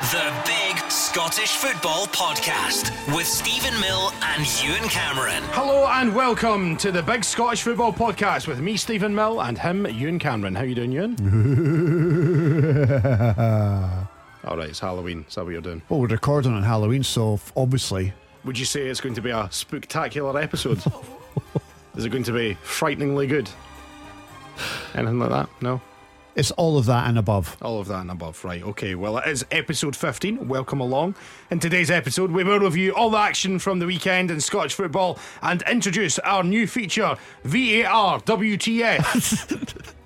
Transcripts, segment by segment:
The Big Scottish Football Podcast with Steven Mill and Ewen Cameron. Hello and welcome to the Big Scottish Football Podcast with me, Steven Mill, and him, Ewen Cameron. How are you doing, Ewen? All right, it's Halloween. Is that what you're doing? Well, we're recording on Halloween, so obviously. Would you say it's going to be a spectacular episode? Is it going to be frighteningly good? Anything like that? No? It's all of that and above. All of that and above, right? Okay, well, it is episode 15. Welcome along. In today's episode, we will review all the action from the weekend in Scottish football and introduce our new feature, VAR WTF.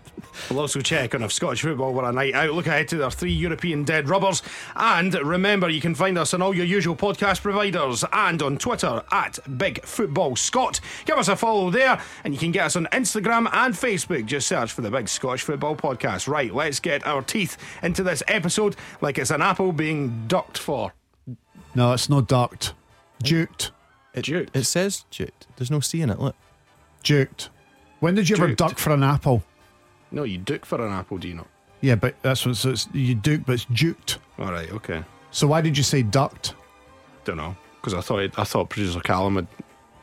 We'll also check on if Scottish football were a night out. Look ahead to their three European dead rubbers. And remember, you can find us on all your usual podcast providers and on Twitter at Big Football Scot. Give us a follow there, and you can get us on Instagram and Facebook. Just search for the Big Scottish Football Podcast. Right, let's get our teeth into this episode like it's an apple being ducked for. No, it's not ducked. Duked. It's duked. It says juked. There's no C in it. Look. Juked. When did you ever duck for an apple? No, you duke for an apple, do you not? Yeah, but that's what so it's you duke, but it's duked. All right, okay. So why did you say ducked? Don't know because I thought I thought producer Callum had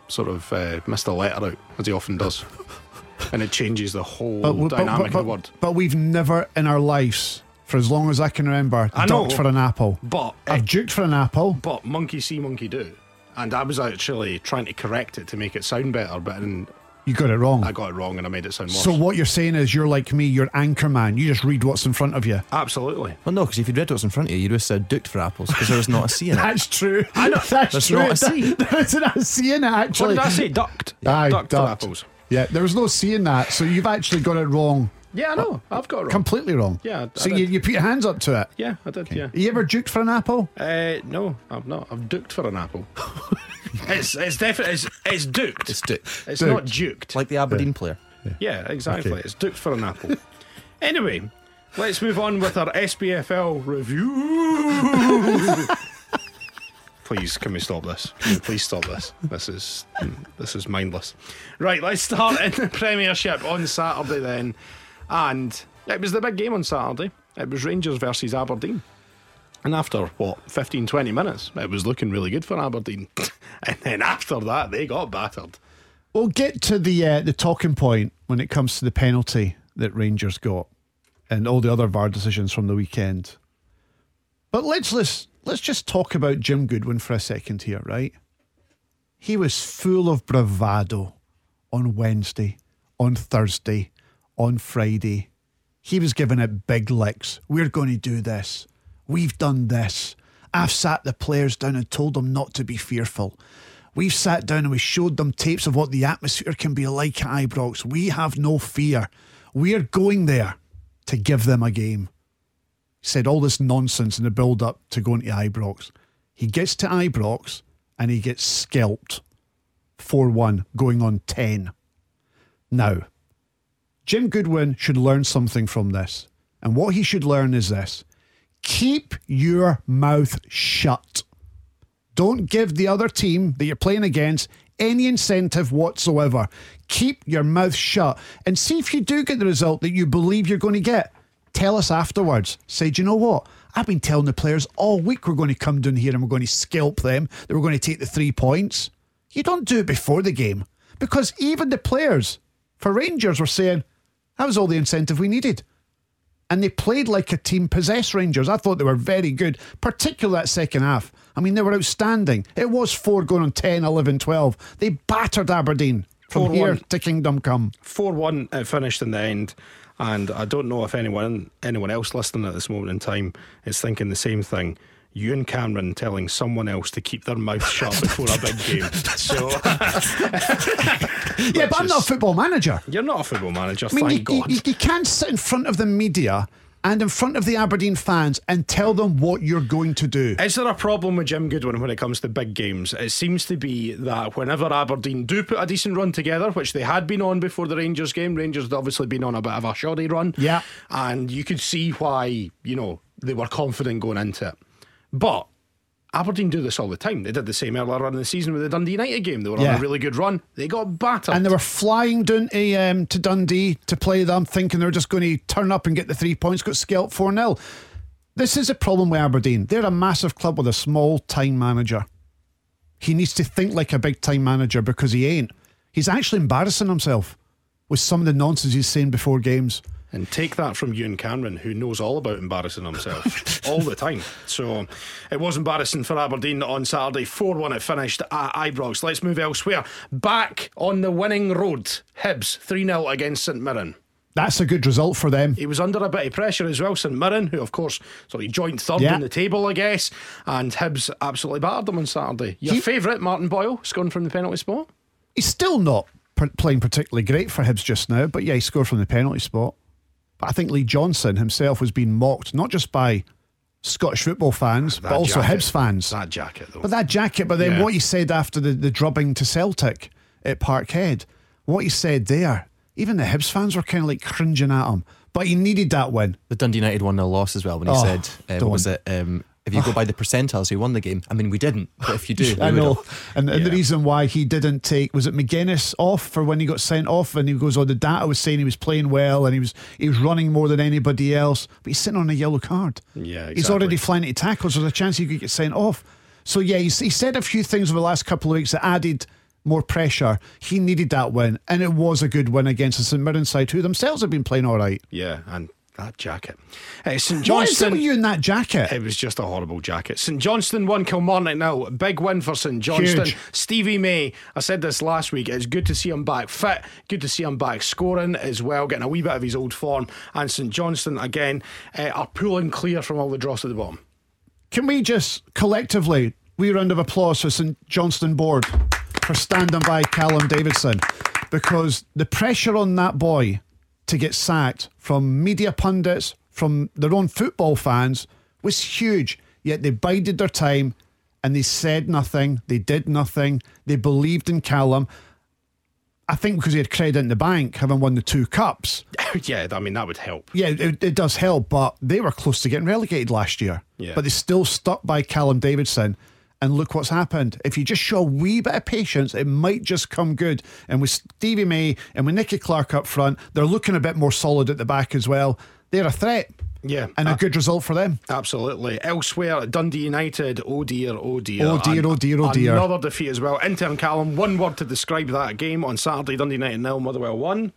sort of uh, missed a letter out as he often does, and it changes the whole we- dynamic but, of the word. but we've never in our lives, for as long as I can remember, I know. ducked for an apple. But I've uh, duked for an apple. but monkey see, monkey do, and I was actually trying to correct it to make it sound better, but then You got it wrong. I got it wrong and I made it sound worse. so what you're saying is you're like me, you're anchor man. You just read what's in front of you. Absolutely. Well, no, because if you'd read what's in front of you, you'd have said duked for apples because there was not a C in it. That's true. I know. That's There's true. not a C. There isn't a C in it, What actually. did I say? Ducked. Aye, ducked, for apples. Yeah, there was no C in that, so you've actually got it wrong. Yeah, I know. I've got it wrong. Completely wrong. Yeah, I So did. you, you put your hands up to it. yeah, I did. Yeah. You ever duked for an apple? Uh, no, I've not. I've duked for an apple. it's it's definitely it's, it's duked. It's duked. It's Duked. not duked. Like the Aberdeen player. Yeah, exactly. Okay. It's duked for an apple. anyway, let's move on with our SPFL review. please, can we stop this? Can we please stop this? This is this is mindless. Right, let's start in the Premiership on Saturday then, and it was the big game on Saturday. It was Rangers versus Aberdeen. And after what 15 20 minutes, it was looking really good for Aberdeen. and then after that, they got battered. We'll get to the uh, the talking point when it comes to the penalty that Rangers got and all the other VAR decisions from the weekend. But let's let's let's just talk about Jim Goodwin for a second here, right? He was full of bravado on Wednesday, on Thursday, on Friday. He was giving it big licks. We're going to do this. We've done this. I've sat the players down and told them not to be fearful. We've sat down and we showed them tapes of what the atmosphere can be like at Ibrox. We have no fear. We're going there to give them a game. He said all this nonsense in the build up to going to Ibrox. He gets to Ibrox and he gets scalped 4 1, going on 10. Now, Jim Goodwin should learn something from this. And what he should learn is this keep your mouth shut. Don't give the other team that you're playing against any incentive whatsoever. Keep your mouth shut and see if you do get the result that you believe you're going to get. Tell us afterwards. Say, do you know what? I've been telling the players all week we're going to come down here and we're going to scalp them, that we're going to take the three points. You don't do it before the game because even the players for Rangers were saying that was all the incentive we needed and they played like a team possessed Rangers. I thought they were very good, particularly that second half. I mean, they were outstanding. It was four going on 10, 11, 12. They battered Aberdeen from 4-1. here to Kingdom Come. Four one it finished in the end, and I don't know if anyone anyone else listening at this moment in time is thinking the same thing. Ewen Cameron telling someone else to keep their mouth shut before a big game. So Yeah, but I'm not a football manager. you're not a football manager, I mean, thank you, God. you, you can't sit in front of the media and in front of the Aberdeen fans and tell them what you're going to do. Is there a problem with Jim Goodwin when it comes to big games? It seems to be that whenever Aberdeen do put a decent run together, which they had been on before the Rangers game, Rangers had obviously been on a bit of a shoddy run. Yeah. And you could see why, you know, they were confident going into it. But Aberdeen do this all the time. They did the same earlier on in the season with the Dundee United game. They were on a really good run. They got battered. And they were flying down to, um, to Dundee to play them, thinking they were just going to turn up and get the three points, got scalped 4 0. This is a problem with Aberdeen. They're a massive club with a small time manager. He needs to think like a big time manager because he ain't. He's actually embarrassing himself with some of the nonsense he's saying before games. And take that from Ewen Cameron, who knows all about embarrassing himself all the time. So it was embarrassing for Aberdeen on Saturday. 4 1 it finished at Ibrox. Let's move elsewhere. Back on the winning road. Hibs 3 0 against St Mirren. That's a good result for them. He was under a bit of pressure as well, St Mirren, who of course sort of joined third Yeah. in the table, I guess, and Hibs absolutely battered them on Saturday. Your He- favourite, Martin Boyle, scoring from the penalty spot? He's still not playing particularly great for Hibs just now, but yeah, he scored from the penalty spot. But I think Lee Johnson himself was being mocked, not just by Scottish football fans, but also jacket. Hibs fans. That jacket, though. But that jacket, but then Yeah. what he said after the, the drubbing to Celtic at Parkhead, what he said there, even the Hibs fans were kind of like cringing at him. But he needed that win. The Dundee United 1 0 loss as well when he Oh, said, uh, what was it? Um, if you go oh. by the percentiles, he won the game. I mean, we didn't, but if you do, I know. would've. And, and the reason why he didn't take was it McGuinness off for when he got sent off and he goes, Oh, the data was saying he was playing well and he was he was running more than anybody else, but he's sitting on a yellow card. Yeah, He's already flying into tackles, there's a chance he could get sent off. So yeah, he's, he said a few things over the last couple of weeks that added more pressure. He needed that win, and it was a good win against the St Mirren side, who themselves have been playing all right. yeah, and that jacket. Uh, St What is Johnstone. you in that jacket? It was just a horrible jacket. St Johnstone won Kilmarnock now. Big win for St Johnstone. Huge. Stevie May, I said this last week, it's good to see him back fit, good to see him back scoring as well, getting a wee bit of his old form. And St Johnstone, again, uh, are pulling clear from all the dross at the bottom. Can we just collectively, wee round of applause for St Johnstone Board for standing by Callum Davidson? Because the pressure on that boy to get sacked from media pundits, from their own football fans, was huge. Yet they bided their time and they said nothing, they did nothing, they believed in Callum. I think because he had credit in the bank, having won the two cups. yeah, I mean, that would help. Yeah, it, it does help, but they were close to getting relegated last year. Yeah. But they still stuck by Callum Davidson. And look what's happened. If you just show a wee bit of patience, it might just come good. And with Stevie May and with Nicky Clark up front, they're looking a bit more solid at the back as well. They're a threat. Yeah. And a Uh, good result for them. Absolutely. Elsewhere, Dundee United, oh dear, oh dear. Oh dear, And oh dear, oh dear. Another defeat as well. Intern Callum, one word to describe that game on Saturday, Dundee United nil, Motherwell 1.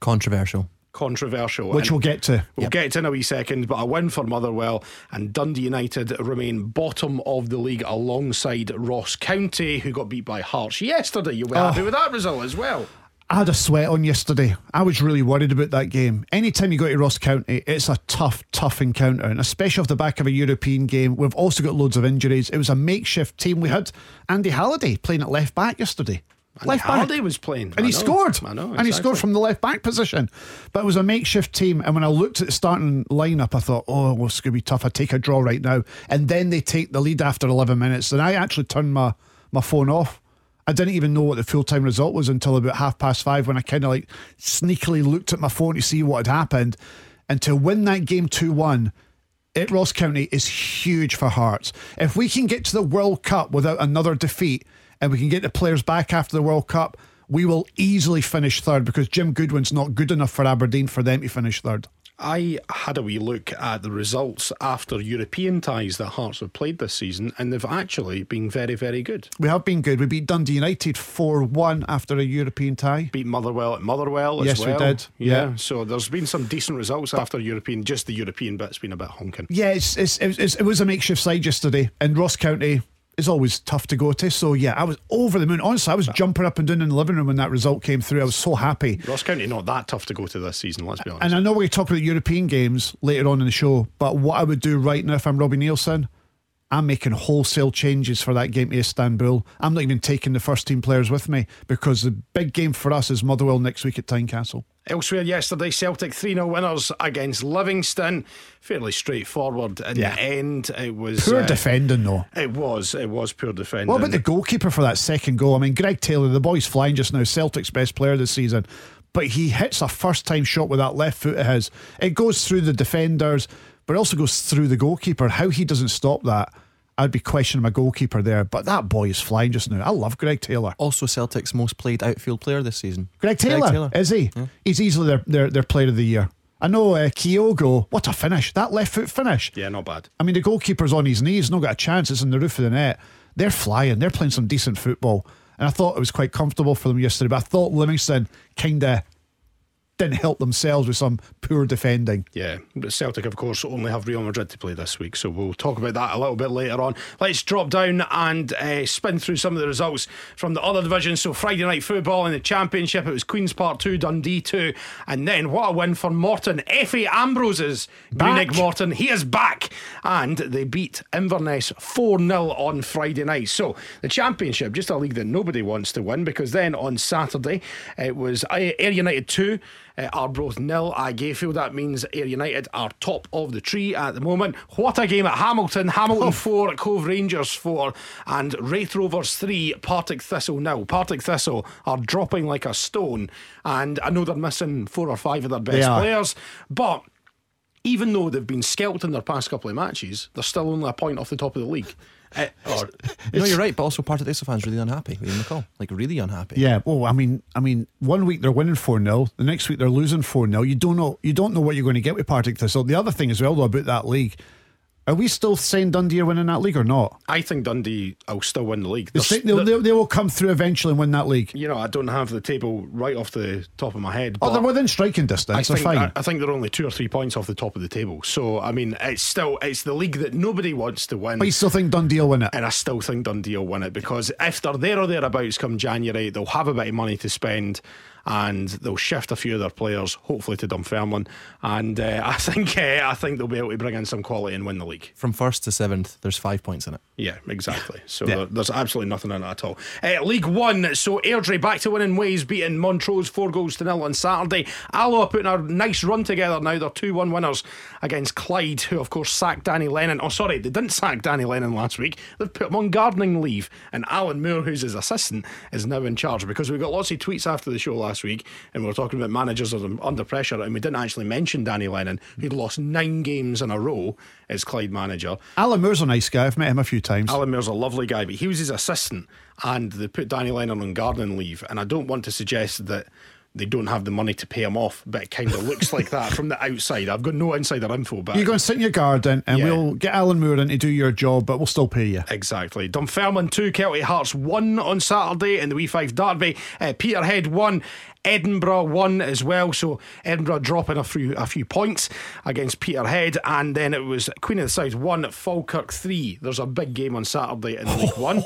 Controversial. Controversial. Which And we'll get to. We'll get to in a wee second, but a win for Motherwell and Dundee United remain bottom of the league alongside Ross County, who got beat by Hearts yesterday. You'll be Oh. Ah. happy with that result as well. I had a sweat on yesterday. I was really worried about that game. Anytime you go to Ross County, it's a tough, tough encounter, and especially off the back of a European game. We've also got loads of injuries. It was a makeshift team. We had Andy Halliday playing at left back yesterday. Left Halliday back. was playing. And I he know. scored. I know. And he scored from the left back position. But it was a makeshift team. And when I looked at the starting lineup, I thought, oh, well, it's going to be tough. I take a draw right now. And then they take the lead after 11 minutes. And I actually turned my, my phone off. I didn't even know what the full time result was until about half past five when I kind of like sneakily looked at my phone to see what had happened. And to win that game 2 1 at Ross County is huge for Hearts. If we can get to the World Cup without another defeat and we can get the players back after the World Cup, we will easily finish third because Jim Goodwin's not good enough for Aberdeen for them to finish third. I had a wee look at the results after European ties that Hearts have played this season, and they've actually been very, very good. We have been good. We beat Dundee United 4 1 after a European tie. Beat Motherwell at Motherwell as Yes, we did. Yeah. Yeah. So there's been some decent results after European. Just the European bit's been a bit honking. Yeah, it's, it's, it's, it's- it was a makeshift side yesterday, and Ross County is always tough to go to. So, yeah, I was over the moon. Honestly, I was jumping up and down in the living room when that result came through. I was so happy. Ross County not that tough to go to this season. Let's be honest. And I know we're talking about European games later on in the show, but what I would do right now if I'm Robbie Neilson, I'm making wholesale changes for that game to Istanbul. I'm not even taking the first team players with me because the big game for us is Motherwell next week at Tynecastle. Elsewhere yesterday, Celtic 3 0 winners against Livingston. Fairly straightforward in Yeah. the end. It was. Poor uh, defending though. It was. It was poor defending. What about the goalkeeper for that second goal? I mean, Greg Taylor, the boy's flying just now, Celtic's best player this season. But he hits a first time shot with that left foot of his. It goes through the defenders, but it also goes through the goalkeeper. How he doesn't stop that, I'd be questioning my goalkeeper there. But that boy is flying just now. I love Greg Taylor. Also, Celtic's most played outfield player this season. Greg Taylor, is he? He's easily their, their, their player of the year. I know uh, Kyogo, what a finish. That left foot finish. Yeah, not bad. I mean, the goalkeeper's on his knees, not got a chance. It's in the roof of the net. They're flying. They're playing some decent football. And I thought it was quite comfortable for them yesterday. But I thought Livingston kind of didn't help themselves with some poor defending. Yeah, but Celtic, of course, only have Real Madrid to play this week, so we'll talk about that a little bit later on. Let's drop down and uh, spin through some of the results from the other divisions. So, Friday night football in the Championship, it was Queen's Park 2, Dundee 2, and then what a win for Morton. Efe Ambrose's. Munich Morton, he is back, and they beat Inverness 4 0 on Friday night. So, the Championship, just a league that nobody wants to win, because then on Saturday, it was Ayr United 2. Uh, Arbroath nil, Agayfield. That means Ayr United are top of the tree at the moment. What a game at Hamilton. Hamilton 4, Cove Rangers 4, and Raith Rovers 3, Partick Thistle nil. Partick Thistle are dropping like a stone, and I know they're missing four or five of their best players, but even though they've been scalped in their past couple of matches, they're still only a point off the top of the league. Uh, or, No, you're right, but also part of the fans really unhappy with Ian McCall. Like, really unhappy. Yeah, well, I mean, I mean, one week they're winning four 0 the next week they're losing four 0 You don't know, you don't know what you're going to get with Partick Thistle. The other thing as well, though, about that league, are we still saying Dundee are winning that league or not? I think Dundee will still win the league. They, They're they'll, they're- they'll, they will come through eventually and win that league. you know, I don't have the table right off the top of my head. Oh, they're within striking distance. I They're think, fine. I, I think they're only two or three points off the top of the table. So I mean, it's still it's the league that nobody wants to win. but you still think Dundee will win it? and I still think Dundee will win it because if they're there or thereabouts come January, they'll have a bit of money to spend and they'll shift a few of their players, hopefully to Dunfermline. And uh, I think uh, I think they'll be able to bring in some quality and win the league. From first to seventh, there's five points in it. Yeah, exactly. So Yeah. there- there's absolutely nothing in it at all. Uh, League One. So Airdrie back to winning ways, beating Montrose four goals to nil on Saturday. Alloa putting a nice run together now. They're two one winners against Clyde, who of course sacked Danny Lennon. Oh, sorry, they didn't sack Danny Lennon last week. They've put him on gardening leave, and Alan Moore, who's his assistant, is now in charge because we got lots of tweets after the show last week, and we were talking about managers under pressure, and we didn't actually mention Danny Lennon, who'd lost nine games in a row as Clyde manager. Alan Moore's a nice guy. I've met him a few times. Alan Moore's a lovely guy, but he was his assistant, and they put Danny Lennon on gardening leave. And I don't want to suggest that they don't have the money to pay him off, but it kind of looks like that from the outside. I've got no insider info, but you go and sit in your garden and Yeah. we'll get Alan Moore in to do your job, but we'll still pay you. Exactly. Dunfermline 2, Kelty Hearts 1 on Saturday in the Wee Fife Derby. Uh, Peterhead 1, Edinburgh 1 as well. So Edinburgh dropping a few, a few points against Peterhead. And then it was Queen of the South 1, Falkirk 3. There's a big game on Saturday in League 1.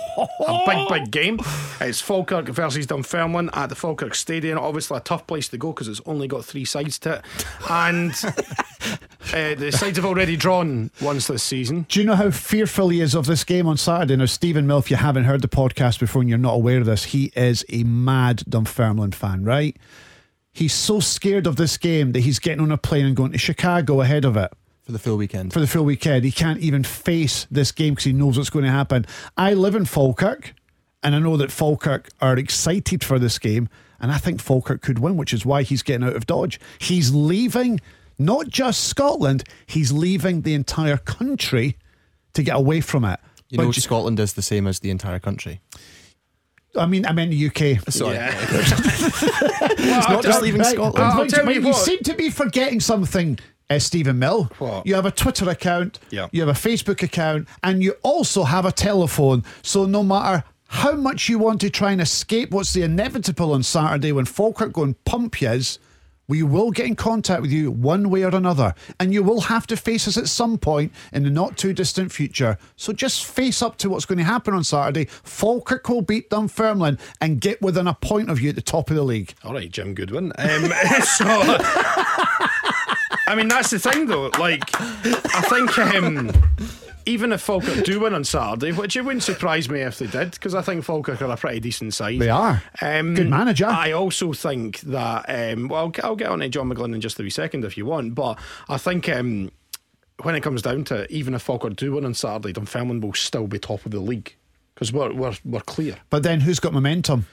a big, big game. It's Falkirk versus Dunfermline at the Falkirk Stadium. Obviously a tough place to go because it's only got three sides to it. And uh, the sides have already drawn once this season. Do you know how fearful he is of this game on Saturday? Now, Steven Mill, if you haven't heard the podcast before and you're not aware of this, he is a mad Dunfermline fan, right? He's so scared of this game that he's getting on a plane and going to Chicago ahead of it For the full weekend. for the full weekend. He can't even face this game because he knows what's going to happen. I live in Falkirk, and I know that Falkirk are excited for this game, and I think Falkirk could win, which is why he's getting out of Dodge. He's leaving not just Scotland, he's leaving the entire country to get away from it. you know, But j- Scotland is the same as the entire country. I mean, I meant the UK. Sorry. Yeah. It's not just leaving Right, Scotland. I'll wait, tell wait, you you what. seem to be forgetting something, uh, Steven Mill. What? You have a Twitter account, Yeah. you have a Facebook account, and you also have a telephone. So no matter how much you want to try and escape what's the inevitable on Saturday when Falkirk go and pump yous, we will get in contact with you one way or another. And you will have to face us at some point in the not too distant future. So just face up to what's going to happen on Saturday. Falkirk will beat Dunfermline and get within a point of you at the top of the league. All right, Jim Goodwin. Um, so, I mean, that's the thing, though. Like, I think um, even if Falkirk do win on Saturday, which it wouldn't surprise me if they did, because I think Falkirk are a pretty decent side. They are. Um, Good manager. I also think that, um, well, I'll, get on to John McGlynn in just a wee second if you want, but I think. Um, when it comes down to it, even if Falkirk do win on Saturday, Dunfermline will still be top of the league because we're, we're, we're clear. But then who's got momentum?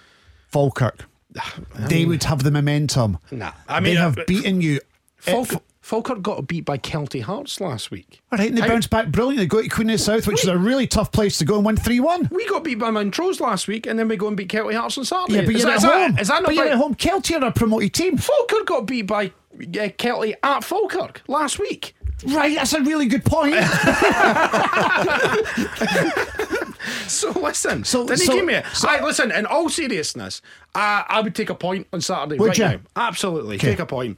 Falkirk. They would have the momentum. Nah, I mean, they have uh, beaten you. Falk- Falkirk got beat by Kelty Hearts last week. All right, and they How- bounced back brilliantly. They go to Queen of the South, which is a really tough place to go and win 3 1. We got beat by Montrose last week, and then we go and beat Kelty Hearts on Saturday. Yeah, but is you're that, at that- home. is that not but you're by- at home. Kelty are a promoted team. Falkirk got beat by uh, Kelty at Falkirk last week. Right, that's a really good point. So listen, So- so- he give me it? so- Aye, listen, in all seriousness, I, I would take a point on Saturday. Would right you? now. Absolutely, take a point.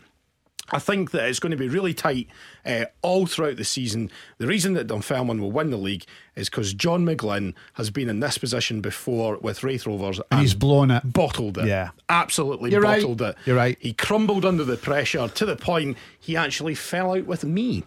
I think that it's going to be really tight uh, all throughout the season. The reason that Dunfermline will win the league is because John McGlynn has been in this position before with Raith Rovers and, he's blown it. bottled it. Yeah. absolutely You're right. bottled it. You're right. He crumbled under the pressure to the point he actually fell out with me.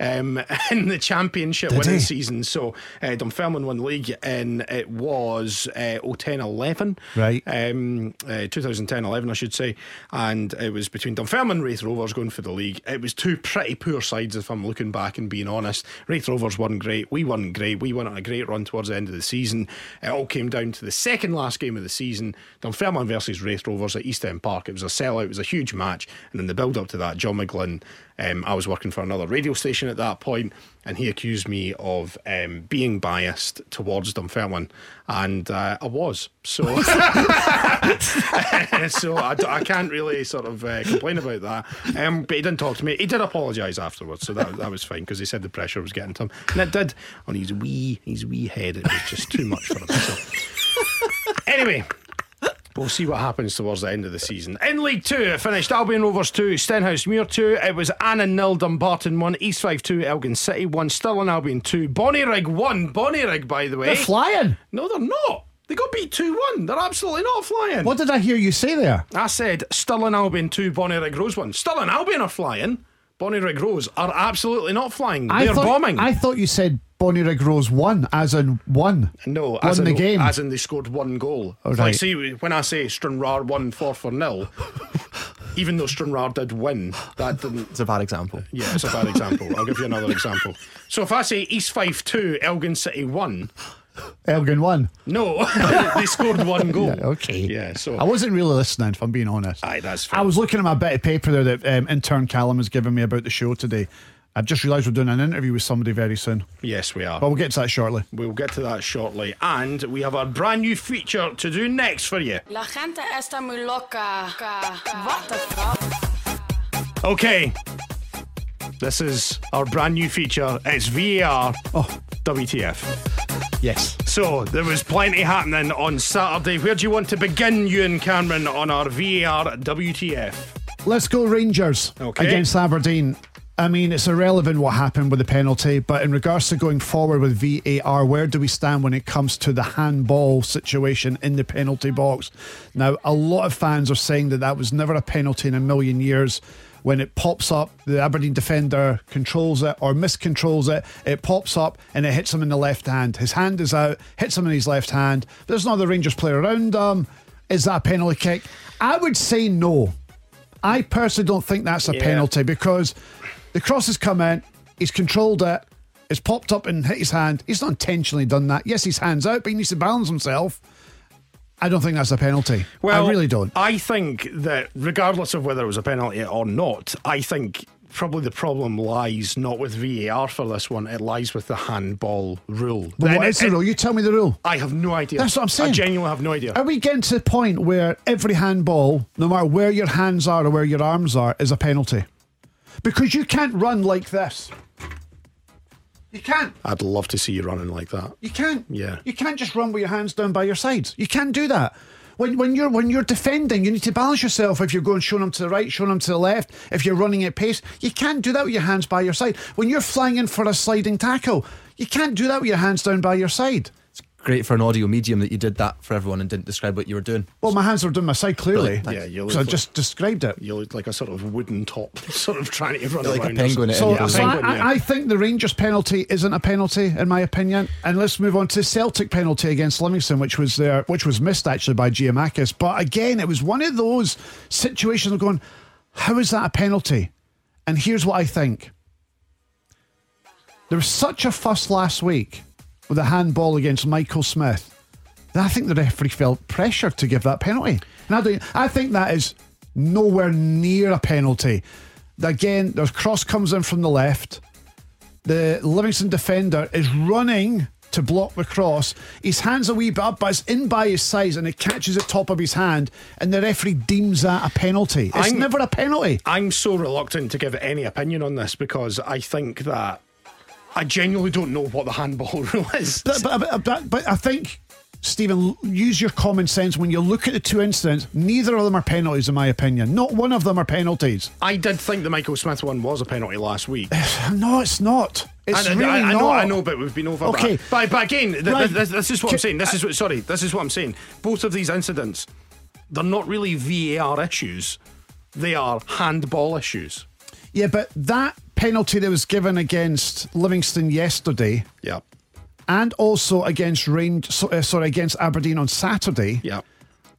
Um, in the championship Did winning he? season, so uh, Dunfermline won the league, and it was uh, 010 11, Right. Um, uh, 2010 11, I should say, and it was between Dunfermline and Raith Rovers going for the league. It was two pretty poor sides, if I'm looking back and being honest. Raith Rovers weren't great, we weren't great, we went on a great run towards the end of the season. It all came down to the second last game of the season, Dunfermline versus Raith Rovers at East End Park. It was a sellout, it was a huge match, and in the build up to that, John McGlynn. Um, I was working for another radio station at that point, and he accused me of um, being biased towards Dunfermline, and uh, I was. So, so I, I can't really sort of uh, complain about that. Um, but he didn't talk to me. He did apologise afterwards, so that, that was fine because he said the pressure was getting to him, and it did on his wee his wee head. It was just too much for him. So. Anyway. We'll see what happens towards the end of the season. In League Two, it finished Albion Rovers 2, Stenhousemuir 2. It was Annan nil, Dumbarton 1, East Fife 2, Elgin City 1, Stirling Albion 2, Bonnyrigg 1. Bonnyrigg, by the way. They're flying. no, they're not. They got beat 2 1. They're absolutely not flying. What did I hear you say there? I said Stirling Albion 2, Bonnyrigg Rose 1. Stirling Albion are flying. Bonnyrigg Rose are absolutely not flying. They're thought, bombing. I thought you said Bonnyrigg Rose won, as in one. No, won as in, the game. As in they scored one goal. Oh, Like, right. see, when I say Stranraer won 4 for nil, even though Stranraer did win, that didn't. It's a bad example. Yeah, it's a bad example. I'll give you another example. So if I say East Fife 2, Elgin City 1, Elgin won. no, they scored one goal. Yeah, okay. Yeah, so. I wasn't really listening, if I'm being honest. Aye, that's fair. I was looking at my bit of paper there that um, intern Callum has given me about the show today. I've just realised we're doing an interview with somebody very soon. Yes, we are. But we'll get to that shortly. We'll get to that shortly. And we have our brand new feature to do next for you. La gente está muy loca. What the fuck? Okay. This is our brand new feature. It's VAR. Oh. WTF. Yes. So there was plenty happening on Saturday. Where do you want to begin, Ewen Cameron, on our VAR WTF? Let's go Rangers Okay. against Aberdeen. I mean, it's irrelevant what happened with the penalty, but in regards to going forward with VAR, where do we stand when it comes to the handball situation in the penalty box? Now, a lot of fans are saying that that was never a penalty in a million years. When it pops up, the Aberdeen defender controls it or miscontrols it. It pops up and it hits him in the left hand. His hand is out, hits him in his left hand. There's no other Rangers player around him. Is that a penalty kick? I would say no. I personally don't think that's a Yeah. penalty because the cross has come in, he's controlled it, it's popped up and hit his hand. He's not intentionally done that. Yes, his hand's out, but he needs to balance himself. I don't think that's a penalty. Well, I really don't. I think that regardless of whether it was a penalty or not, I think probably the problem lies not with VAR for this one. It lies with the handball rule. But Then what it- is the rule? You tell me the rule. I have no idea. That's what I'm saying. I genuinely have no idea. Are we getting to the point where every handball, no matter where your hands are or where your arms are, is a penalty? Because you can't run like this. You can't. I'd love to see you running like that. You can't. Yeah. You can't just run with your hands down by your sides. You can't do that. When, when you're when you're defending, you need to balance yourself. If you're going showing them to the right, showing them to the left. If you're running at pace, you can't do that with your hands by your side. When you're flying in for a sliding tackle, you can't do that with your hands down by your side. Great for an audio medium that you did that for everyone and didn't describe what you were doing. Well, my hands were down my side clearly. Yeah, you because I look just described it. You look like a sort of wooden top, sort of trying to run Like a around. penguin at So, Yeah, so penguin, I, yeah. I, I think the Rangers penalty isn't a penalty in my opinion. And let's move on to Celtic penalty against Livingston, which was there, which was missed actually by Giakoumakis. But again, it was one of those situations of going, how is that a penalty? And here's what I think. There was such a fuss last week with a handball against Michael Smith I think the referee felt pressure to give that penalty. And I, don't, I think that is nowhere near a penalty. Again, the cross comes in from the left. The Livingston defender is running to block the cross. His hand's a wee bit up, but it's in by his size and it catches the top of his hand, and the referee deems that a penalty. It's I'm- never a penalty. I'm so reluctant to give any opinion on this because I think that I genuinely don't know what the handball rule is. But, but, but, but, I think, Steven, use your common sense when you look at the two incidents. Neither of them are penalties, in my opinion. Not one of them are penalties. I did think the Michael Smith one was a penalty last week. No, it's not. It's I, I- really I, not. know, I know, but we've been over Okay. that. But, but again, th- Right. this, this is what I'm saying. This uh, is what, sorry, this is what I'm saying. Both of these incidents, they're not really VAR issues. They are handball issues. Yeah, but that penalty that was given against Livingston yesterday, Yeah, and also against Range, uh, sorry, against Aberdeen on Saturday, yeah,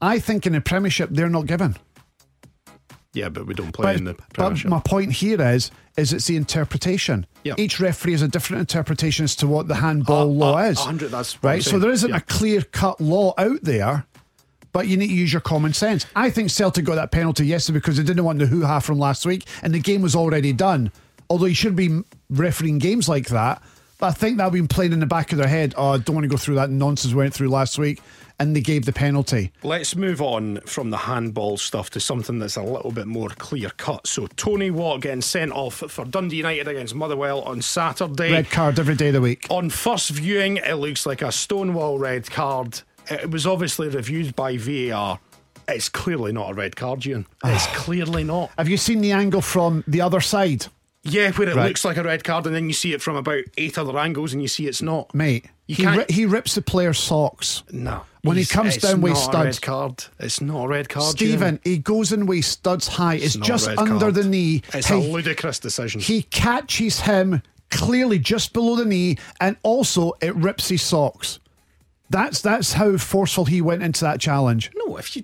I think in the Premiership they're not given. yeah. But we don't play But, in the but my point here is, is it's the interpretation. Yeah. Each referee has a different interpretation as to what the handball Uh, law uh, is. 100, that's right. So there isn't Yeah. a clear cut law out there. But you need to use your common sense. I think Celtic got that penalty yesterday because they didn't want the hoo ha from last week, and the game was already done. Although you should be refereeing games like that, but I think that been playing in the back of their head. Oh, I don't want to go through that nonsense we went through last week, and they gave the penalty. Let's move on from the handball stuff to something that's a little bit more clear cut. So Tony Watt getting sent off for Dundee United against Motherwell on Saturday. Red card every day of the week. On first viewing, it looks like a stonewall red card. It was obviously reviewed by VAR. It's clearly not a red card, Ian. It's clearly not. Have you seen the angle from the other side? Yeah, where it Right. looks like a red card, and then you see it from about eight other angles, and you see it's not. Mate, You he, ri- he rips the player's socks. No. When he comes down with not a studs. red card. It's not a red card. Steven, he goes in with studs high. It's, a just under card. the knee. It's he, a ludicrous decision. he catches him clearly just below the knee, and also it rips his socks. That's that's how forceful he went into that challenge. no, if you.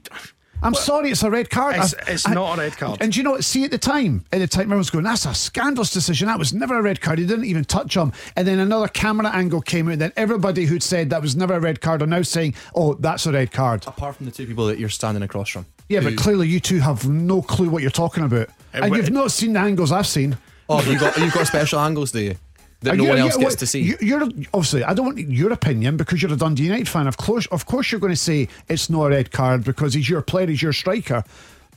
I'm sorry, it's a red card. It's- it's I- not a red card. And do you know what? See, at the time, at the time, everyone's going, that's a scandalous decision. That was never a red card. He didn't even touch him. And then another camera angle came out, and then everybody who'd said that was never a red card are now saying, oh, that's a red card. Apart from the two people that you're standing across from. Yeah, who- but clearly you two have no clue what you're talking about. Uh, and you've not seen the angles I've seen. Oh, you got you've got special angles, do you? That no you- one are you- else gets to see. you- You're obviously. I don't want your opinion because you're a Dundee United fan. Of course, of course, you're going to say it's not a red card because he's your player, he's your striker.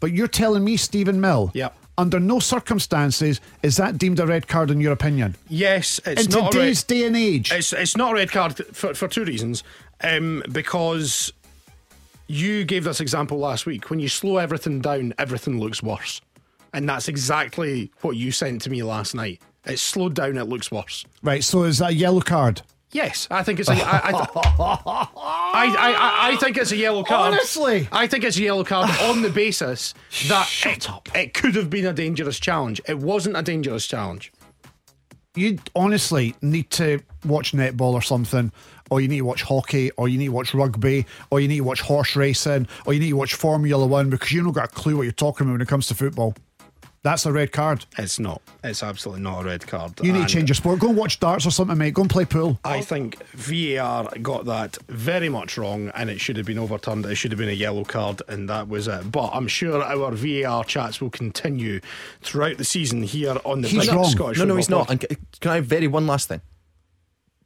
But you're telling me, Steven Mill, Yep. under no circumstances is that deemed a red card in your opinion. Yes, it's In not a red, today's day and age, It's it's not a red card for, for two reasons. Um, because you gave this example last week. When you slow everything down, everything looks worse, and that's exactly what you sent to me last night. It's slowed down, it looks worse. right? So is that a yellow card? Yes, I think it's a. I, I, I, I, I, I think it's a yellow card. Honestly? I think it's a yellow card on the basis that it, it could have been a dangerous challenge. It wasn't a dangerous challenge. You honestly need to watch netball or something, or you need to watch hockey, or you need to watch rugby, or you need to watch horse racing, or you need to watch Formula One because you don't got a clue what you're talking about when it comes to football. That's a red card. It's not. It's absolutely not a red card. You need And to change your sport. Go and watch darts or something, mate. Go and play pool. I think VAR got that very much wrong, and it should have been overturned. It should have been a yellow card, and that was it. But I'm sure our VAR chats will continue throughout the season here on the He's Big wrong. Scottish no, no, he's not. And can I vary one last thing?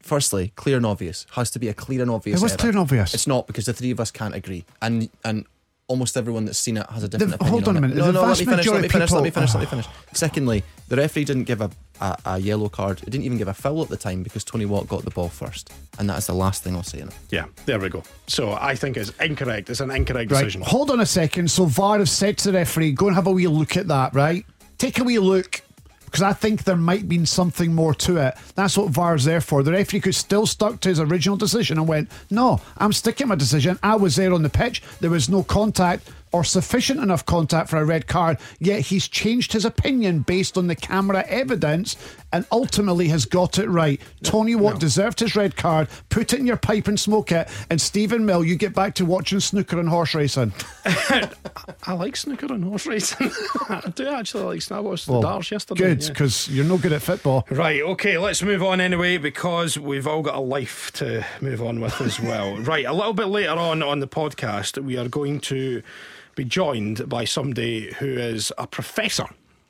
Firstly, clear and obvious has to be a clear and obvious. It was error. clear and obvious. It's not because the three of us can't agree, and and almost everyone that's seen it has a different The- opinion. hold on a it. minute. No, The no, let me finish. Let me majority finish. Let me finish. Let me finish. Secondly, the referee didn't give a, a, a yellow card. It didn't even give a foul at the time because Tony Watt got the ball first, and that is the last thing I'll say in it. Yeah, there we go. So I think it's incorrect. It's an incorrect Right. decision. Hold on a second. So VAR have said to the referee, go and have a wee look at that, right? Take a wee look. Because I think there might be something more to it. That's what VAR's there for. The referee could still stuck to his original decision and went, No, I'm sticking my decision. I was there on the pitch. There was no contact or sufficient enough contact for a red card. Yet he's changed his opinion based on the camera evidence and ultimately has got it right. Tony Watt deserved his red card. Put it in your pipe and smoke it. And Steven Mill, you get back to watching snooker and horse racing. I like snooker and horse racing. I do actually like snooker. I watched the darts yesterday. Good, yeah. because you're no good at football. Right, okay, let's move on anyway because we've all got a life to move on with as well. right, a little bit later on on the podcast, we are going to be joined by somebody who is a professor.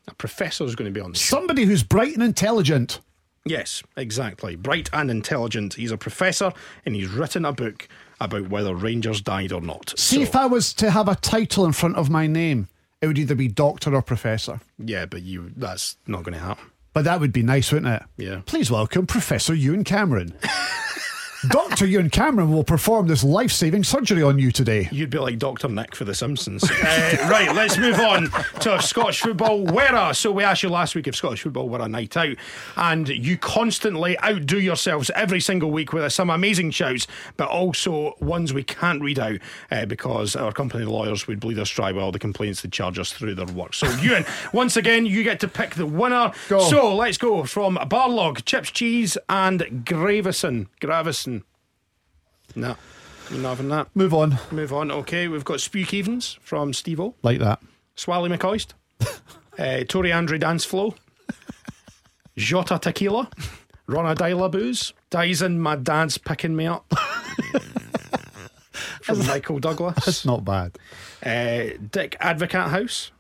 A professor is going to be on the show. Somebody who's bright and intelligent. Yes, exactly. Bright and intelligent. He's a professor and he's written a book about whether Rangers died or not. See So- if I was to have a title in front of my name, it would either be doctor or professor. yeah, but you that's not going to happen. But that would be nice, wouldn't it? Yeah. Please welcome Professor Ewen Cameron. Dr. Ewen Cameron will perform this life saving surgery on you today. You'd be like Dr. Nick for The Simpsons. uh, right, let's move on to Scottish football were a. So, we asked you last week if Scottish football were a night out, and you constantly outdo yourselves every single week with some amazing shouts, but also ones we can't read out uh, because our company lawyers would bleed us dry with all the complaints they charge us through their work. So, Ewen, once again, you get to pick the winner. Go. So, let's go from Barlog, Chips Cheese, and Gravison. Gravison. No, you're not having that. Move on. Move on. Okay, we've got Spuke Evans from Steve O. Like that. Swally McCoist. uh, Tori Andre Dance Flow. Jota Tequila. Ronna Dyla Booze. Dyson, my dad's picking me up. from Michael Douglas. It's not bad. Uh, Dick Advocate House.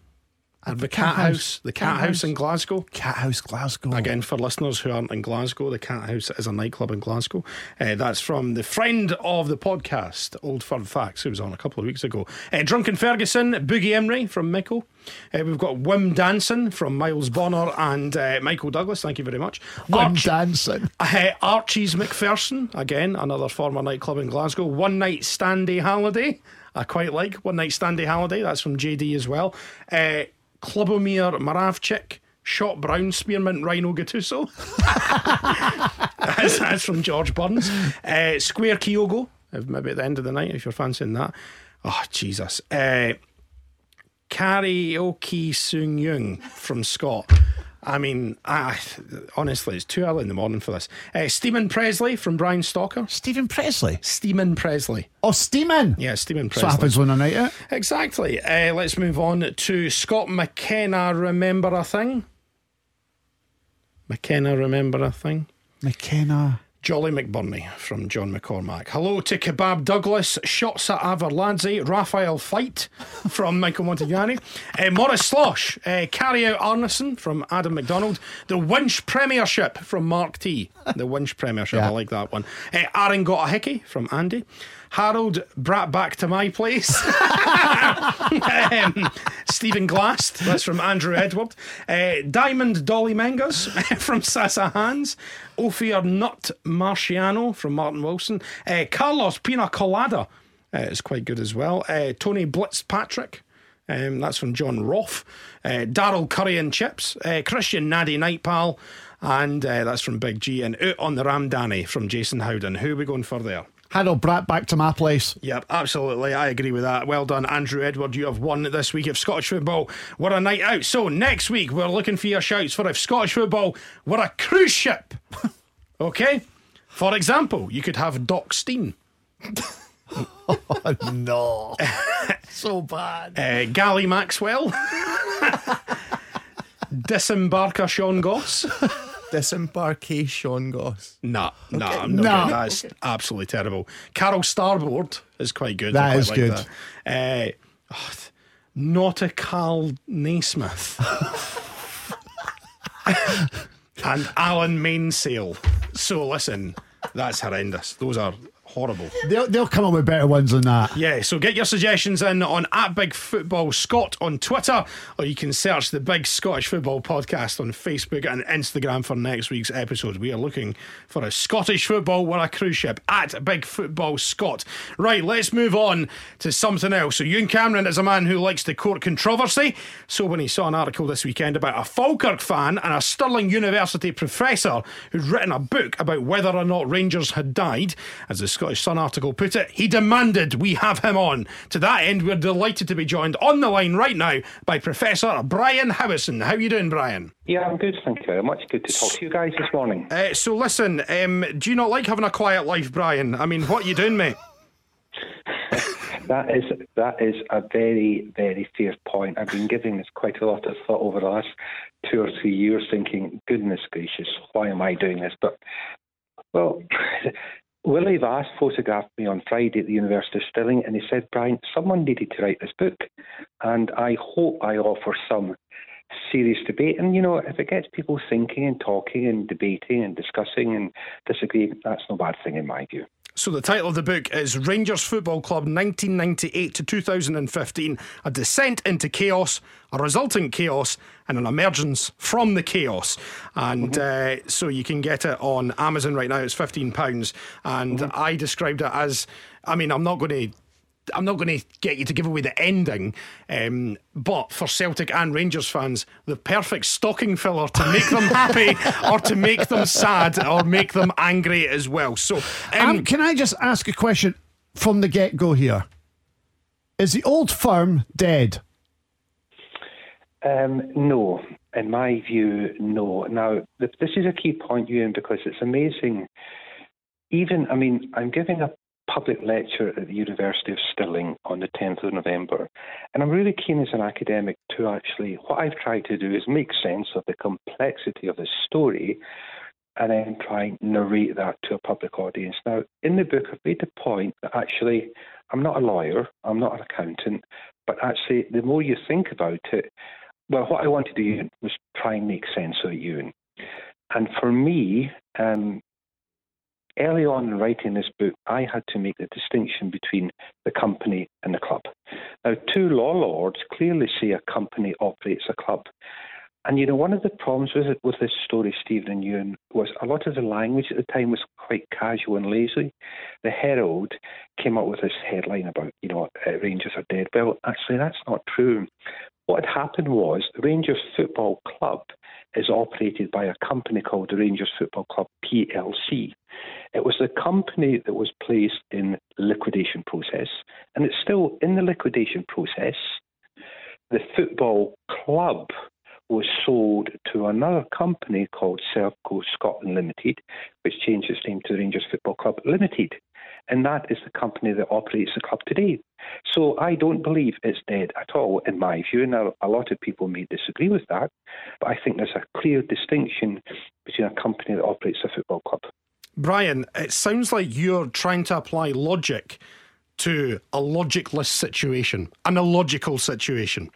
Advocate Cat House. House. The Cat Cat House House. in Glasgow. Cat House Glasgow. Again, for listeners who aren't in Glasgow, the Cat House is a nightclub in Glasgow. Uh, that's from the friend of the podcast, Old Fun Facts, who was on a couple of weeks ago. Uh, Drunken Ferguson, Boogie Emery from Michael. Uh, we've got Wim Danson from Miles Bonner and uh, Michael Douglas. Thank you very much. One Arch- dancing. uh, Archie's McPherson, again, another former nightclub in Glasgow. One Night Standy Holiday, I quite like. One Night Standy Holiday, that's from JD as well. Klubomir Moravcik, Shot Brown Spearmint Rhino Gattuso. that's, that's from George Burns. Uh, Square Kyogo, maybe at the end of the night, if you're fancying that. Oh, Jesus. Uh, Karaoke Sung Young from Scott. I mean, I, honestly, it's too early in the morning for this. Uh, Stephen Presley from Brian Stalker. Stephen Presley. Stephen Presley. Oh, Steeman. Yeah, Stephen Presley. happens when I night out. Exactly. Uh, let's move on to Scott McKenna. Remember a thing? McKenna, remember a thing? McKenna. Jolly McBurney from John McCormack. Hello to Kebab Douglas, Shots at Arveladze, Raphael Fight from Michael Montagnani, uh, Morris Slosh, uh, Carry Out Arneson from Adam McDonald, The Winch Premiership from Mark T. The Winch Premiership, Yeah. I like that one. Uh, Aaron Got a Hickey from Andy. Harold brat back to my place. um, Stephen Glast, that's from Andrew Edward. Uh, Diamond Dolly Mengas from Sasa Hands. Ophir Nut Marciano from Martin Wilson. Uh, Carlos Pina Colada uh, is quite good as well. Uh, Tony Blitz Patrick. Um, that's from John Roth. Uh, Daryl Curry and Chips. Uh, Christian Naddy Nightpal. And that's from Big G. And Out on the Ramdani from Jason Howden. Who are we going for there? Harold Brat back to my place. Yep, absolutely. I agree with that. Well done, Andrew Edward. You have won this week of Scottish football. We're a night out. So next week, we're looking for your shouts for if Scottish football were a cruise ship. okay? For example, you could have Doc Steen, oh, no. so bad. uh, Gally Maxwell, Disembarker Sean Goss. Disembarkation Goss. Nah, nah, I'm not No. good. That's absolutely terrible. Carol Starboard is quite good. That I quite is like good. That. Uh, oh, th- Nautical Naismith. and Alan Mainsail. So listen, that's horrendous. Those are horrible. They'll, they'll come up with better ones than that. Yeah, so get your suggestions in on at Big Football Scot on Twitter, or you can search the Big Scottish Football Podcast on Facebook and Instagram for next week's episode. We are looking for a Scottish football with a cruise ship at Big Football Scot. Right, let's move on to something else. So, Ewen Cameron is a man who likes to court controversy. So, when he saw an article this weekend about a Falkirk fan and a Stirling University professor who'd written a book about whether or not Rangers had died, as the Scottish Sun article put it, he demanded we have him on. To that end, we're delighted to be joined on the line right now by Professor Brian Howison. How are you doing, Brian? Yeah, I'm good. Thank you very much. Good to talk to you guys this morning. Uh, so listen, um, do you not like having a quiet life, Brian? I mean, what are you doing, mate? That is that is a very very fair point. I've been giving this quite a lot of thought over the last two or three years, thinking, goodness gracious, why am I doing this? But well, Willie Vass photographed me on Friday at the University of Stirling, and he said, Brian, someone needed to write this book, and I hope I offer some serious debate. And, you know, if it gets people thinking and talking and debating and discussing and disagreeing, that's no bad thing in my view. So the title of the book is Rangers Football Club 1998 to 2015: A Descent into Chaos, a Resultant Chaos, and an Emergence from the Chaos. And uh, so you can get it on Amazon right now. It's fifteen pounds, and I described it as. I mean, I'm not going to I'm not going to get you to give away the ending, um, but for Celtic and Rangers fans, the perfect stocking filler to make them happy or to make them sad or make them angry as well. So, um, Um, can I just ask a question from the get go here? Is the old firm dead? Um, no, in my view, no. Now, this is a key point, Ewen, because it's amazing. Even, I mean, I'm giving a public lecture at the University of Stirling on the 10th of November, and I'm really keen as an academic to actually, what I've tried to do is make sense of the complexity of the story and then try and narrate that to a public audience. Now, in the book, I've made the point that actually I'm not a lawyer, I'm not an accountant, but actually, the more you think about it, well, what I wanted to do was try and make sense of it, Ewen. And for me, um, early on in writing this book, I had to make the distinction between the company and the club. Now, two law lords clearly say a company operates a club. And you know, one of the problems with it, with this story, Steven and Ewen, was a lot of the language at the time was quite casual and lazy. The Herald came up with this headline about, you know, uh, Rangers are dead. Well, actually, that's not true. What had happened was Rangers Football Club is operated by a company called the Rangers Football Club PLC. It was the company that was placed in liquidation process, and it's still in the liquidation process. The football club was sold to another company called Sevco Scotland Limited, which changed its name to Rangers Football Club Limited. And that is the company that operates the club today. So I don't believe it's dead at all, in my view. and a lot of people may disagree with that, but I think there's a clear distinction between a company that operates a football club. Brian, it sounds like you're trying to apply logic to a logicless situation, an illogical situation.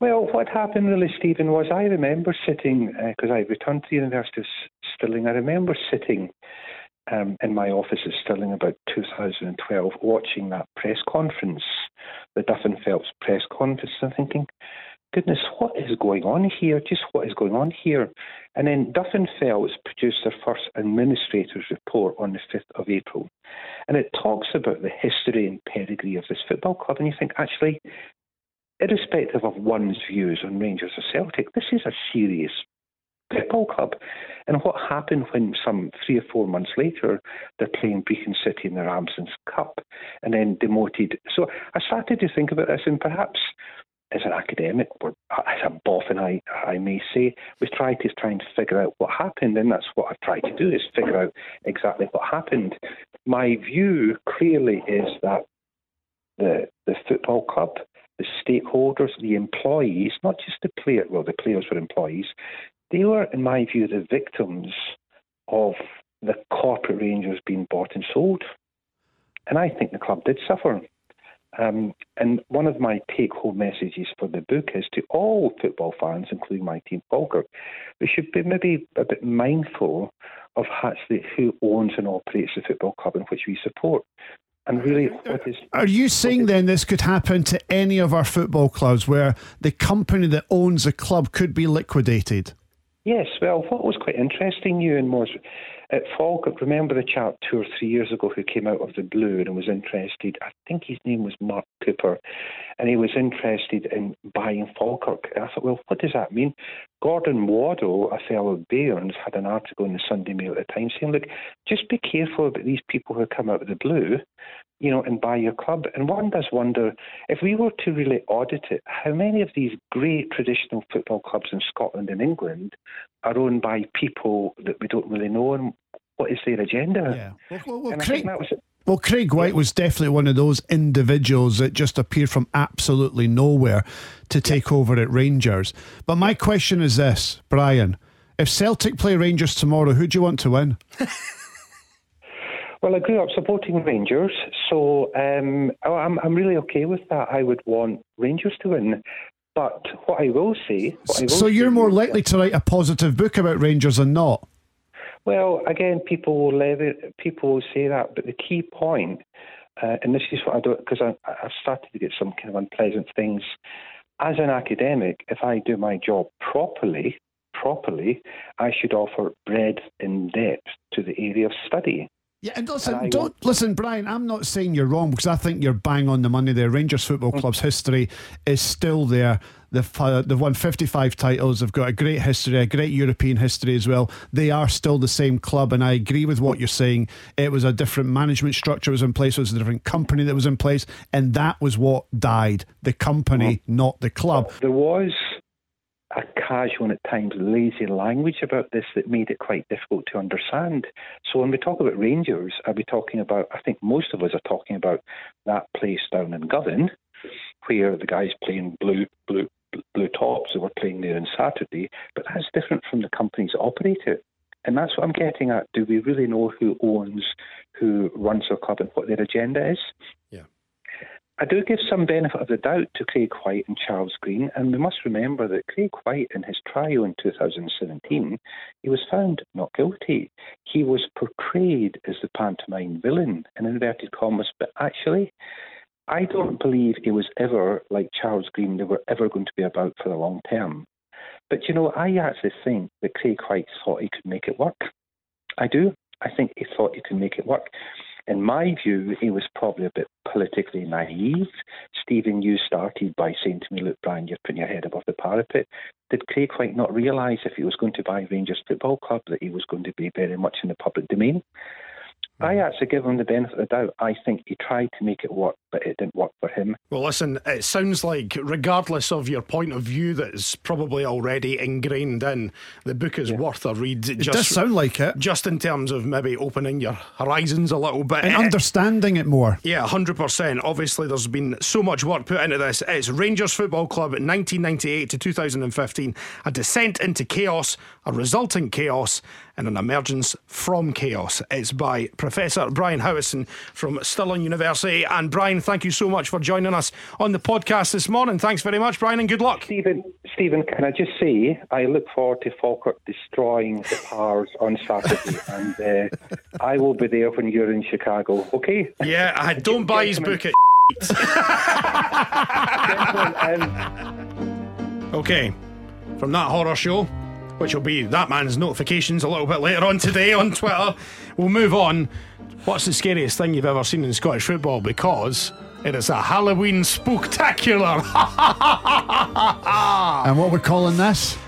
Well, what happened really, Steven, was I remember sitting, because uh, I returned to the University of Stirling, I remember sitting um, in my office at Stirling about 2012 watching that press conference, the Duff and Phelps press conference, and thinking, goodness, what is going on here? Just what is going on here? And then Duff and Phelps produced their first administrator's report on the 5th of April. And it talks about the history and pedigree of this football club. And you think, actually, irrespective of one's views on Rangers or Celtic, this is a serious football club. And what happened when some three or four months later they're playing Brechin City in the Ramsden's Cup and then demoted? So I started to think about this, and perhaps as an academic, or as a boffin, I, I may say, we try to try and figure out what happened, and that's what I've tried to do is figure out exactly what happened. My view clearly is that the the football club the stakeholders, the employees, not just the players, well, the players were employees, they were, in my view, the victims of the corporate Rangers being bought and sold. And I think the club did suffer. Um, and one of my take home messages for the book is to all football fans, including my team, Falkirk, we should be maybe a bit mindful of actually who owns and operates the football club in which we support. And really, what is. Are you saying then this could happen to any of our football clubs where the company that owns the club could be liquidated? Yes, well, what was quite interesting, Ewen, was at Falkirk, remember the chap two or three years ago who came out of the blue and was interested, I think his name was Mark Cooper, and he was interested in buying Falkirk. And I thought, well, what does that mean? Gordon Waddell, a fellow of Bairns, had an article in the Sunday Mail at the time saying, look, just be careful about these people who come out of the blue you know, and buy your club. And one does wonder if we were to really audit it, how many of these great traditional football clubs in Scotland and England are owned by people that we don't really know and what is their agenda? Yeah. Well, well, And I Craig, think that was well, Craig Whyte was definitely one of those individuals that just appeared from absolutely nowhere to take over at Rangers. But my question is this, Brian. If Celtic play Rangers tomorrow, who do you want to win? Well, I grew up supporting Rangers, so um, I'm, I'm really okay with that. I would want Rangers to win. But what I will say, I will So you're more likely to write a positive book about Rangers than not. Well, again, people will level, people will say that, but the key point, uh, and this is what I do because I, I've started to get some kind of unpleasant things. As an academic, if I do my job properly, properly, I should offer breadth and depth to the area of study. Yeah, and listen, And don't want- listen, Brian. I'm not saying you're wrong because I think you're bang on the money. there. Rangers Football Mm. Club's history is still there. They've, uh, they've won 55 titles. They've got a great history, a great European history as well. They are still the same club, and I agree with what you're saying. It was a different management structure was in place. It was a different company that was in place, and that was what died. The company, not the club. There was a casual and at times lazy language about this that made it quite difficult to understand. So when we talk about Rangers, are we talking about? I think most of us are talking about that place down in Govan, where the guys playing blue, blue, blue tops who were playing there on Saturday. But that's different from the companies that operate it. And that's what I'm getting at. Do we really know who owns, who runs our club, and what their agenda is? Yeah. I do give some benefit of the doubt to Craig Whyte and Charles Green, and we must remember that Craig Whyte, in his trial in 2017, he was found not guilty. He was portrayed as the pantomime villain, in inverted commas, but actually, I don't believe he was ever like Charles Green. They were ever going to be about for the long term. But you know, I actually think that Craig White thought he could make it work. I do. I think he thought he could make it work. In my view, he was probably a bit politically naive. Steven, you started by saying to me, Look, Brian, you're putting your head above the parapet. Did Craig Whyte not realise if he was going to buy Rangers Football Club that he was going to be very much in the public domain? Mm-hmm. I actually give him the benefit of the doubt. I think he tried to make it work, but it didn't work for him. Well, listen, it sounds like, regardless of your point of view that's probably already ingrained in, the book is worth a read. It does sound like it. just in terms of maybe opening your horizons a little bit. And understanding it more. yeah, 100%. Obviously, there's been so much work put into this. It's Rangers Football Club 1998 to 2015, a descent into chaos, a resulting chaos, and an emergence from chaos. It's by Professor Brian Howieson from Stirling University. And Brian, thank you so much for joining us on the podcast this morning. Thanks very much, Brian, and good luck. Steven, Steven, can I just say I look forward to Falkirk destroying the Pars on Saturday, and uh, I will be there when you're in Chicago. Okay? Yeah, I don't buy his book at. Okay, from that horror show, which will be that man's notifications a little bit later on today on Twitter, we'll move on. What's the scariest thing you've ever seen in Scottish football? Because it is a Halloween spooktacular. And what we're calling this?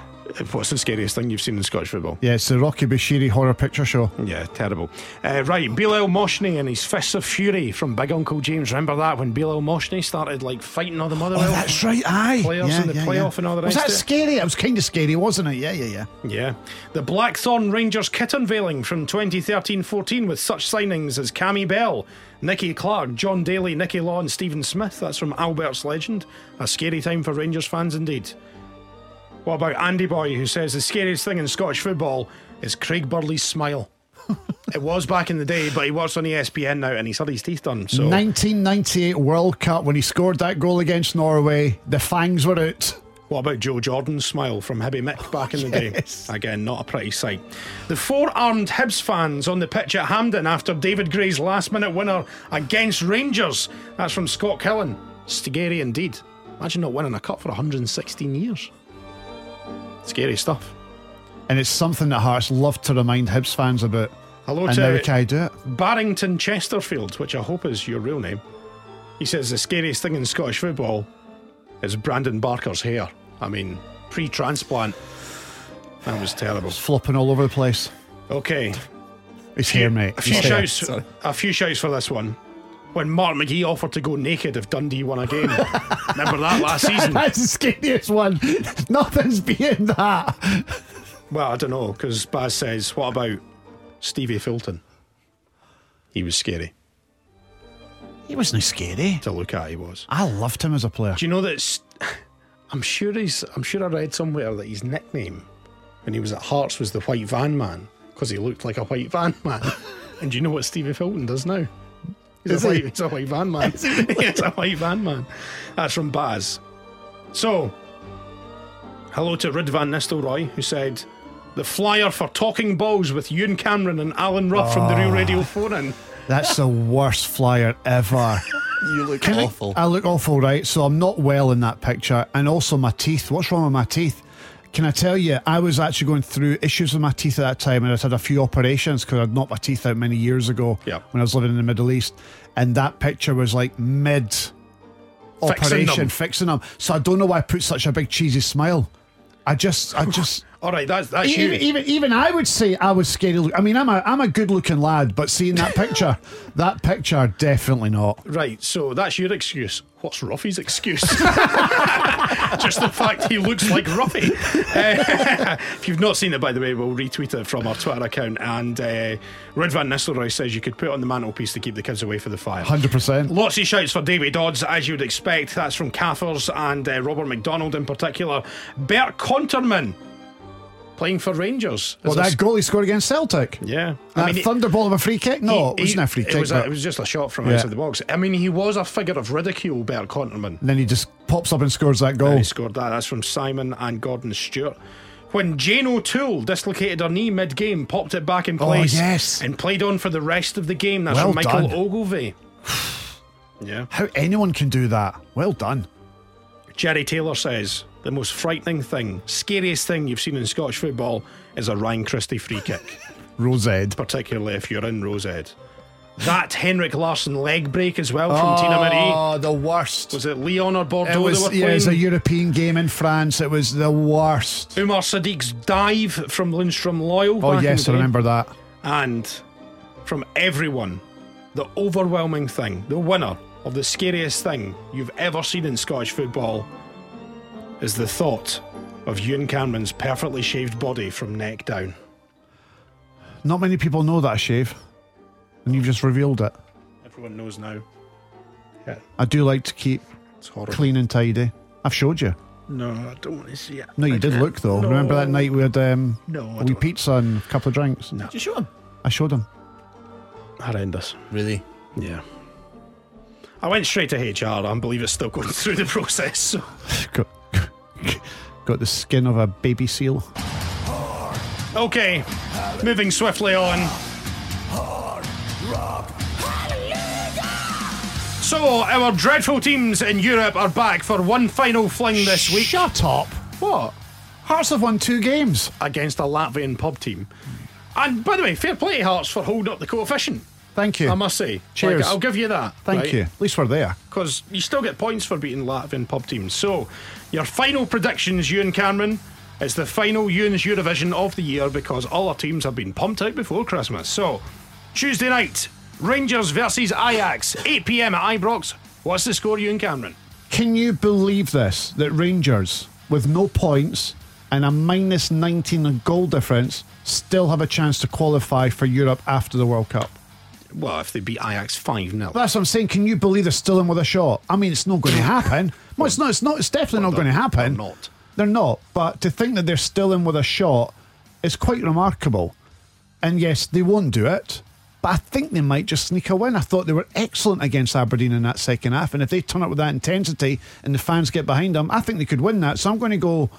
What's the scariest thing you've seen in Scottish football? Yeah, it's the Rocky Bushiri Horror Picture Show. Yeah, terrible. Uh, right, Bilel Mohsni and his Fists of Fury from Big Uncle James. Remember that when Bilel Mohsni started like fighting all the Motherwell? Oh, that's right. Aye, Players in the playoff and all the Was rest that of scary? It was kind of scary, wasn't it? Yeah, yeah, yeah. Yeah. The Blackthorn Rangers kit unveiling from 2013 14 with such signings as Cammy Bell, Nicky Clark, Jon Daly, Nicky Law, and Stephen Smith. That's from Albert's Legend. A scary time for Rangers fans indeed. What about Andy Boy, who says the scariest thing in Scottish football is Craig Burley's smile? it was back in the day, but he works on ESPN now and he's had his teeth done. So 1998 World Cup when he scored that goal against Norway, the fangs were out. What about Joe Jordan's smile from Hibby Mick back in the Yes. day? Again, not a pretty sight. The four armed Hibs fans on the pitch at Hampden after David Gray's last minute winner against Rangers. That's from Scott Killen. Scary indeed. Imagine not winning a cup for 116 years. Scary stuff. And it's something that Hearts love to remind Hibs fans about. Hello and to now we can do it. Barrington Chesterfield, which I hope is your real name. He says the scariest thing in Scottish football is Brandon Barker's hair. I mean, pre transplant. That was terrible. Flopping all over the place. Okay. His hair, mate. A few shouts. A few shouts for this one. When Mark McGhee offered to go naked if Dundee won a game. Remember that last season? That's the scariest one. Nothing's beating that. Well, I don't know because Baz says, "What about Stevie Fulton?" He was scary He wasn't scary. to look at. He was. I loved him as a player. Do you know that? I'm sure he's. I'm sure I read somewhere that his nickname when he was at Hearts was the White Van Man because he looked like a white van man. and do you know what Stevie Fulton does now? He's, Is a, he? white, he's a white van man. he's a white van man. That's from Baz. So, Hello to Rid Van Nistelrooy, who said, The flyer for talking balls with Ewen Cameron and Alan Rough from the Real Radio ah. 4 in. That's the worst flyer ever. You look Can I- awful. I, look awful, right? So I'm not well in that picture, and also my teeth. What's wrong with my teeth? Can I tell you? I was actually going through issues with my teeth at that time, and I'd had a few operations because I'd knocked my teeth out many years ago Yeah. when I was living in the Middle East, and that picture was like mid operation, them. fixing them. So I don't know why I put such a big cheesy smile. I just, I just. All right, that's, that's you. Even, even even I would say I was scary. Look, I mean, I'm a I'm a good looking lad, but seeing that picture, that picture, definitely not. Right, so that's your excuse. What's Ruffy's excuse? Just the fact he looks like Ruffy. Uh, if you've not seen it, by the way, we'll retweet it from our Twitter account. And uh, Red Van Nistelrooy says you could put it on the mantelpiece to keep the kids away from the fire. Hundred percent. Lots of shouts for David Dodds, as you would expect. That's from Cathers and uh, Robert McDonald in particular. Bert Konterman playing for Rangers. Well, that goal he scored against Celtic. yeah. That he- thunderbolt of a free kick? No, he- it wasn't he- a free it kick. was, a- it was just a shot from Yeah. outside the box. I mean, he was a figure of ridicule, Bert Konterman. and then he just pops up and scores that And goal. he scored that. That's from Simon and Gordon Stewart. When Jane O'Toole dislocated her knee mid game, popped it back in Oh, place, yes. and played on for the rest of the game. That's Well from Michael done. Ogilvy. yeah. How anyone can do that? Well done. Jerry Taylor says the most frightening thing, scariest thing you've seen in Scottish football is a Ryan Christie free kick, Rosed. particularly if you're in Rosehead. That Henrik Larsson leg break as well from Tina ah, Marie. Oh, the worst. Was it Lyon or Bordeaux it was, yeah, it was a European game in France. It was the worst. Umar Sadiq's dive from Lindstrom Loyal. Oh, yes, I remember that. And from everyone, the overwhelming thing, the winner of the scariest thing you've ever seen in Scottish football is the thought of Ewen Cameron's perfectly shaved body from neck down. Not many people know that shave, and you've just revealed it. Everyone knows now. Yeah, I do like to keep it's horrible. clean and tidy. I've showed you. No, I don't want to see it. No, you I did can't. look though. No. Remember that night we had um, No, I a wee don't. pizza and a couple of drinks. No. Did you show him? I showed him. Horrendous. Really? Yeah. I went straight to HR. I believe it's still going through the process. So. Got, got the skin of a baby seal. Okay, moving swiftly on. So, our dreadful teams in Europe are back for one final fling this week. Shut up. What? Hearts have won two games. Against a Latvian pub team. And by the way, fair play to Hearts for holding up the coefficient. Thank you. I must say. Cheers. Like, I'll give you that. Thank you. At least we're there. Because you still get points for beating Latvian pub teams. So, your final predictions, Ewen Cameron. It's the final Ewen's Eurovision of the year because all our teams have been pumped out before Christmas. So, Tuesday night, Rangers versus Ajax, 8 pm at Ibrox. What's the score, Ewen Cameron? Can you believe this? That Rangers, with no points and a minus 19 goal difference, still have a chance to qualify for Europe after the World Cup. Well, if they beat Ajax 5 0. That's what I'm saying. Can you believe they're still in with a shot? I mean, it's not going to happen. Well, it's not. It's not. It's definitely not going to happen. they're not. They're not. But to think that they're still in with a shot is quite remarkable. And yes, they won't do it. But I think they might just sneak a win. I thought they were excellent against Aberdeen in that second half. And if they turn up with that intensity and the fans get behind them, I think they could win that. So I'm going to go.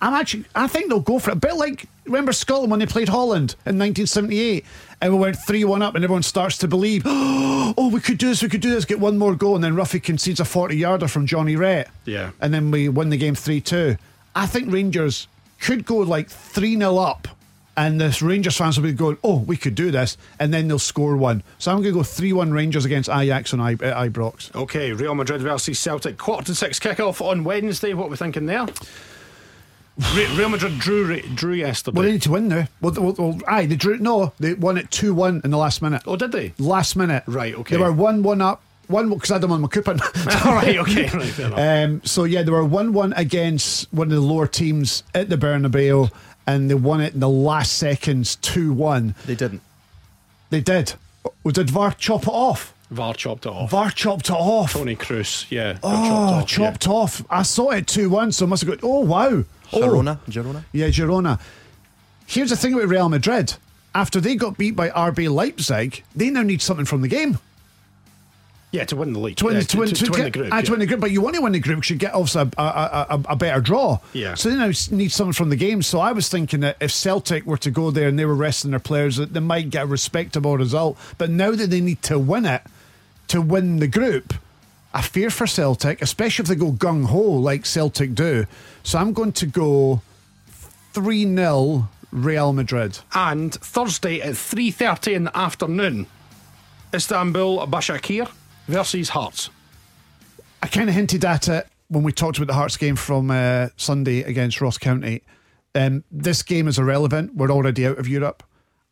I'm actually. I think they'll go for it. A bit like remember Scotland when they played Holland in 1978, and we went three-one up, and everyone starts to believe, oh, we could do this, we could do this, get one more goal, and then Ruffy concedes a 40-yarder from Johnny Rep, Yeah. and then we win the game three-two. I think Rangers could go like three 0 up. And the Rangers fans will be going, oh, we could do this. And then they'll score one. So I'm going to go 3 1 Rangers against Ajax on I- Ibrox. Okay, Real Madrid versus Celtic, quarter to six kickoff on Wednesday. What are we thinking there? Re- Real Madrid drew drew yesterday. Well, they need to win now. Well, well, well, aye, they drew. No, they won it 2 1 in the last minute. oh, did they? Last minute. Right, okay. They were 1 1 up. One because I had them on my coupon. All right, okay, right. Um, so yeah, they were one-one against one of the lower teams at the Bernabeu, and they won it in the last seconds, two-one. They didn't. They did. Oh, did VAR chop it off? VAR chopped it off. VAR chopped it off. Toni Kroos, yeah. oh, chopped chopped, off, off. I saw it two-one, so I must have gone. Oh wow. Oh. Girona. Girona. Yeah, Girona. Here's the thing about Real Madrid. After they got beat by RB Leipzig, they now need something from the game. Yeah, Yeah, to win the league. to win, Yeah, to, win, to, win get- the group. aye, yeah. to win the group. But you want to win the group because you get obviously a, a, a, a better draw. Yeah. So they now need something from the game. So I was thinking that if Celtic were to go there and they were resting their players, that they might get a respectable result. But now that they need to win it to win the group, I fear for Celtic, especially if they go gung ho like Celtic do. So I'm going to go three 0 Real Madrid. And Thursday at 3.30 in the afternoon, Istanbul Basaksehir versus Hearts. I kind of hinted at it when we talked about the Hearts game from uh, Sunday against Ross County. Um, this game is irrelevant. We're already out of Europe.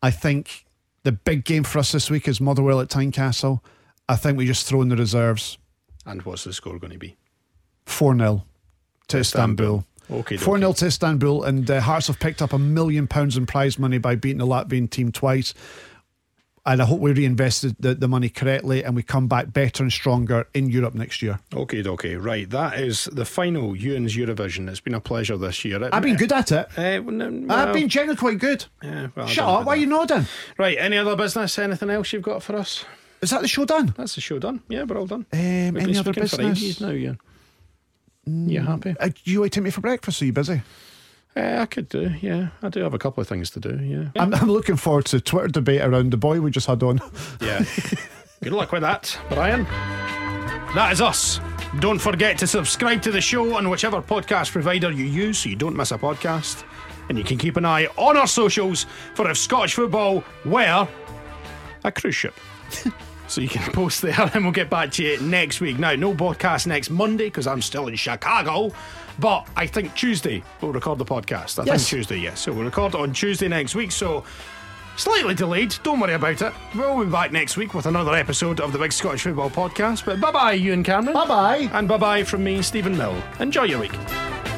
I think the big game for us this week is Motherwell at Tynecastle. I think we just throw in the reserves And what's the score going to be? 4 0 to Istanbul. Okay, 4 0 to Istanbul, and uh, Hearts have picked up a million pounds in prize money by beating the Latvian team twice. And I hope we reinvested the, the money correctly and we come back better and stronger in Europe next year. Okay, okay, right. That is the final Ewen's Eurovision. It's been a pleasure this year. It- I've been good at it. Uh, well, I've been generally quite good. Yeah, well, Shut up, why are you nodding? Right, any other business? Anything else you've got for us? Is that the show done? That's the show done. Yeah, we're all done. Um, any other business? ages now, Ewen. You happy? Uh, you want to take me for breakfast? Are you busy? Uh, I could do, yeah. I do have a couple of things to do, yeah. I'm, I'm looking forward to Twitter debate around the boy we just had on. Yeah. Good luck with that, Brian. That is us. Don't forget to subscribe to the show on whichever podcast provider you use so you don't miss a podcast. And you can keep an eye on our socials for if Scottish football were a cruise ship. so you can post there and we'll get back to you next week. Now, no podcast next Monday because I'm still in Chicago. But I think Tuesday we'll record the podcast. I Yes. think Tuesday, yes. So we'll record it on Tuesday next week. So Slightly delayed, don't worry about it. We'll be back next week with another episode of the Big Scottish Football Podcast. But bye bye, Ewen Cameron. Bye bye. And bye bye from me, Steven Mill. Enjoy your week.